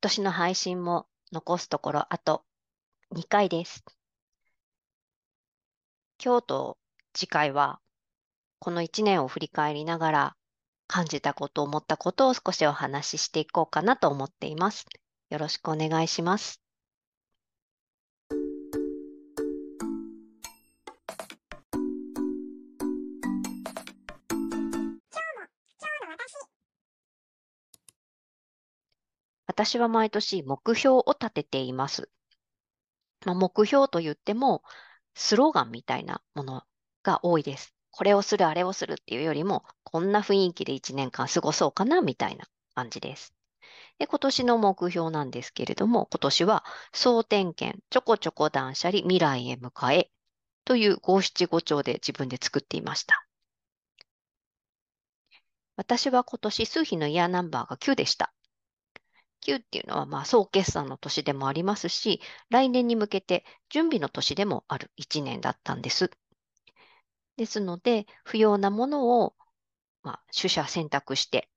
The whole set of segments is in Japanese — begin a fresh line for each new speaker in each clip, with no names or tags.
今年の配信も残すところあと2回です。今日と次回はこの1年を振り返りながら感じたこと、思ったことを少しお話ししていこうかなと思っています。よろしくお願いします。私は毎年目標を立てています。まあ、目標と言っても、スローガンみたいなものが多いです。これをする、あれをするっていうよりも、こんな雰囲気で1年間過ごそうかなみたいな感じです。で、今年の目標なんですけれども、今年は総点検、ちょこちょこ断捨離、未来へ向かえという五七五調で自分で作っていました。私は今年数比のイヤーナンバーが9でした。9っていうのはまあ総決算の年でもありますし、来年に向けて準備の年でもある1年だったんです。ですので、不要なものを、まあ、取捨選択して、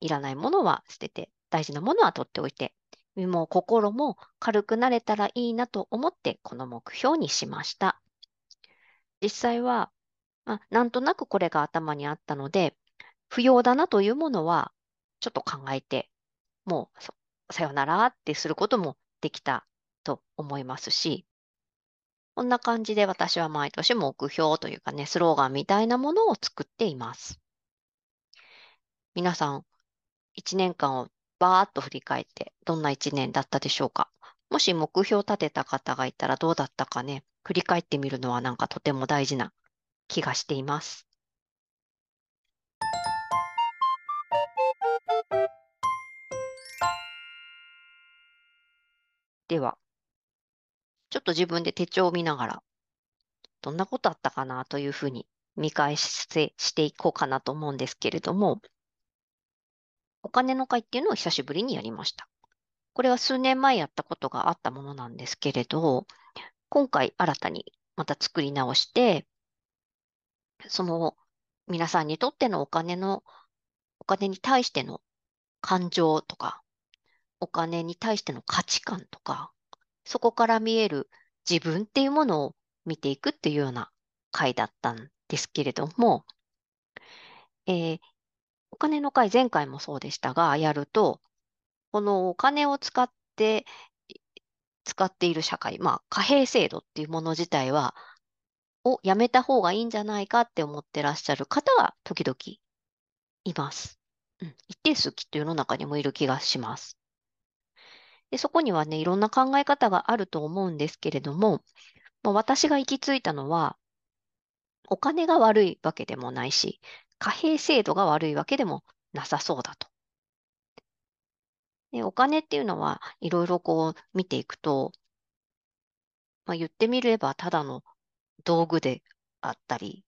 いらないものは捨てて、大事なものは取っておいて、身も心も軽くなれたらいいなと思って、この目標にしました。実際は、まあ、なんとなくこれが頭にあったので、不要だなというものは、ちょっと考えて、もうさよならってすることもできたと思いますし、こんな感じで私は毎年目標というかね、スローガンみたいなものを作っています。皆さん、1年間をバーッと振り返って、どんな1年だったでしょうか？もし目標を立てた方がいたらどうだったかね、振り返ってみるのはなんかとても大事な気がしています。では、ちょっと自分で手帳を見ながら、どんなことあったかなというふうに見返してしていこうかなと思うんですけれども、お金の会っていうのを久しぶりにやりました。これは数年前やったことがあったものなんですけれど、今回新たにまた作り直して、その皆さんにとってのお金の、お金に対しての感情とか、お金に対しての価値観とか、そこから見える自分っていうものを見ていくっていうような回だったんですけれども、えー、お金の回、前回もそうでしたが、やると、このお金を使って、使っている社会、まあ、貨幣制度っていうもの自体は、をやめた方がいいんじゃないかって思ってらっしゃる方が時々います。うん、一定数きっと世の中にもいる気がします。でそこにはね、いろんな考え方があると思うんですけれども、ま、私が行き着いたのは、お金が悪いわけでもないし、貨幣制度が悪いわけでもなさそうだと。でお金っていうのはいろいろこう見ていくと、まあ、言ってみればただの道具であったり、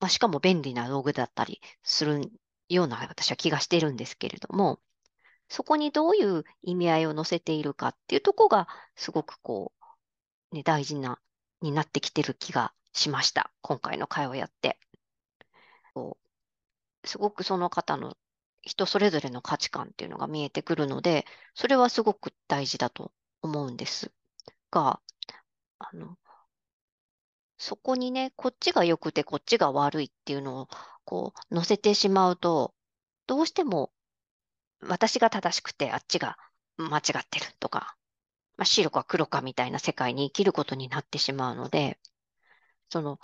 まあ、しかも便利な道具だったりするような私は気がしてるんですけれども、そこにどういう意味合いを乗せているかっていうとこがすごくこう、ね、大事な、になってきてる気がしました。今回の会をやって。こうすごくその方の人それぞれの価値観っていうのが見えてくるので、それはすごく大事だと思うんですが、あの、そこにね、こっちが良くてこっちが悪いっていうのをこう乗せてしまうと、どうしても私が正しくてあっちが間違ってるとか、まあ、白か黒かみたいな世界に生きることになってしまうので、その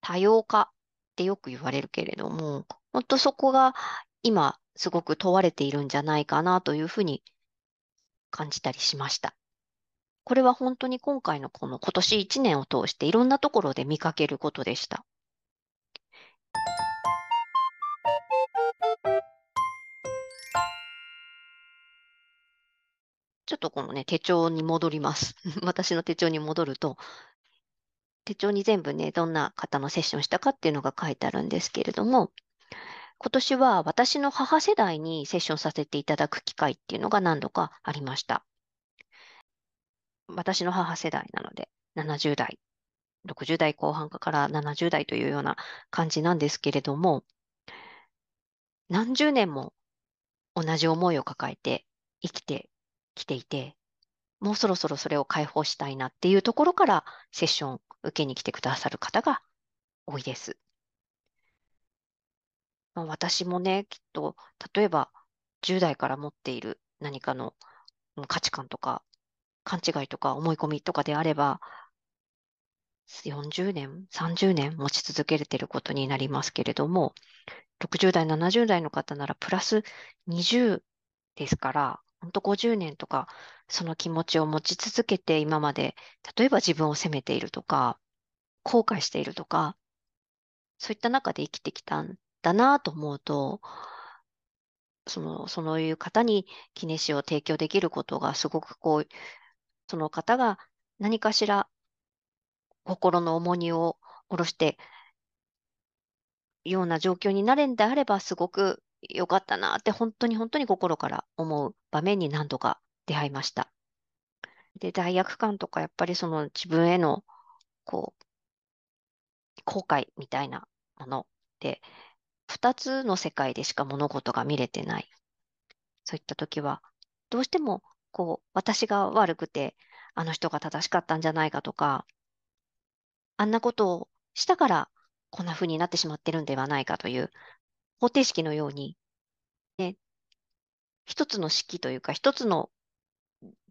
多様化ってよく言われるけれども、本当そこが今すごく問われているんじゃないかなというふうに感じたりしました。これは本当に今回のこの今年1年を通していろんなところで見かけることでした。ちょっとこのね、手帳に戻ります。私の手帳に戻ると、手帳に全部ね、どんな方のセッションしたかっていうのが書いてあるんですけれども、今年は私の母世代にセッションさせていただく機会っていうのが何度かありました。私の母世代なので、70代、60代後半から70代というような感じなんですけれども、何十年も同じ思いを抱えて生きてきていて、もうそろそろそれを解放したいなっていうところからセッション受けに来てくださる方が多いです。まあ、私もね、きっと、例えば10代から持っている何かの価値観とか勘違いとか思い込みとかであれば、40年、30年持ち続けてることになりますけれども、60代、70代の方ならプラス20ですから、本当50年とか、その気持ちを持ち続けて今まで、例えば自分を責めているとか、後悔しているとか、そういった中で生きてきたんだなと思うと、その、そういう方にキネシを提供できることがすごくこう、その方が何かしら心の重荷を下ろしてような状況になるんであれば、すごく良かったなって、本当に本当に心から思う場面に何度か出会いました。で、罪悪感とか、やっぱりその自分への、こう、後悔みたいなもので、二つの世界でしか物事が見れてない。そういった時は、どうしても、こう、私が悪くて、あの人が正しかったんじゃないかとか、あんなことをしたから、こんな風になってしまってるんではないかという方程式のように、ね、一つの式というか、一つの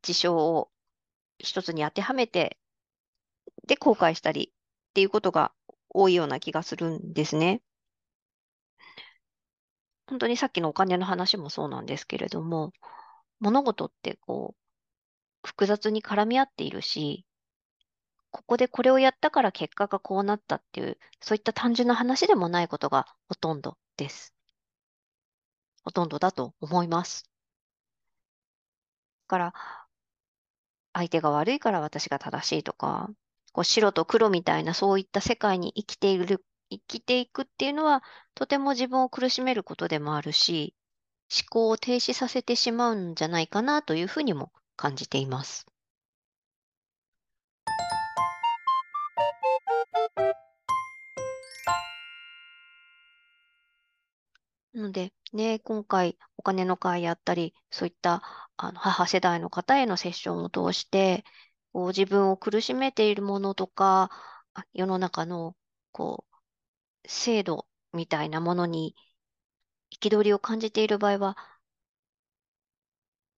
事象を一つに当てはめて、で、後悔したりっていうことが多いような気がするんですね。本当にさっきのお金の話もそうなんですけれども、物事ってこう、複雑に絡み合っているし、ここでこれをやったから結果がこうなったっていう、そういった単純な話でもないことがほとんどです。ほとんどだと思います。から、相手が悪いから私が正しいとか、こう白と黒みたいなそういった世界に生きている、生きていくっていうのは、とても自分を苦しめることでもあるし、思考を停止させてしまうんじゃないかなというふうにも感じています。なので、ね、今回お金の会やったり、そういったあの母世代の方へのセッションを通して、こう自分を苦しめているものとか、世の中のこう制度みたいなものに憤りを感じている場合は、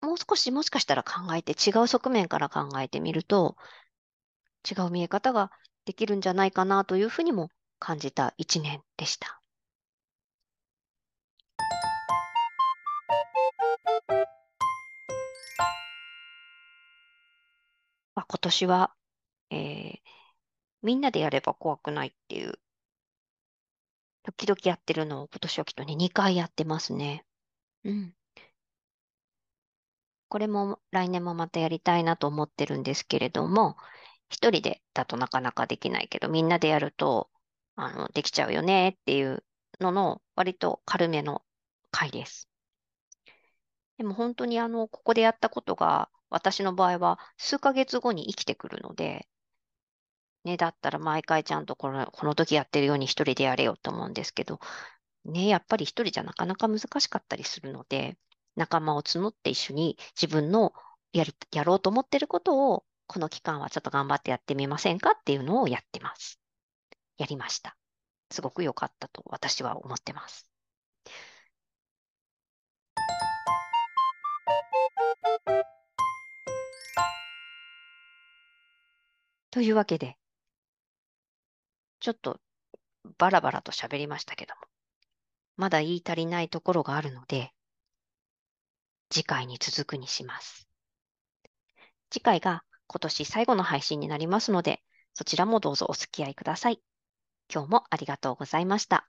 もう少しもしかしたら考えて、違う側面から考えてみると、違う見え方ができるんじゃないかなというふうにも感じた一年でした。まあ、今年は、えー、みんなでやれば怖くないっていう、時々やってるのを今年はきっとね、2回やってますね。うん。これも来年もまたやりたいなと思ってるんですけれども、一人でだとなかなかできないけど、みんなでやると、あの、できちゃうよねっていうのの割と軽めの回です。でも本当にあの、ここでやったことが、私の場合は数ヶ月後に生きてくるので、ね、だったら毎回ちゃんとこの、この時やってるように一人でやれよと思うんですけど、ね、やっぱり一人じゃなかなか難しかったりするので、仲間を募って一緒に自分のやり、やろうと思ってることを、この期間はちょっと頑張ってやってみませんかっていうのをやってます。やりました。すごく良かったと私は思ってます。というわけで、ちょっとバラバラと喋りましたけども、まだ言い足りないところがあるので、次回に続くにします。次回が今年最後の配信になりますので、そちらもどうぞお付き合いください。今日もありがとうございました。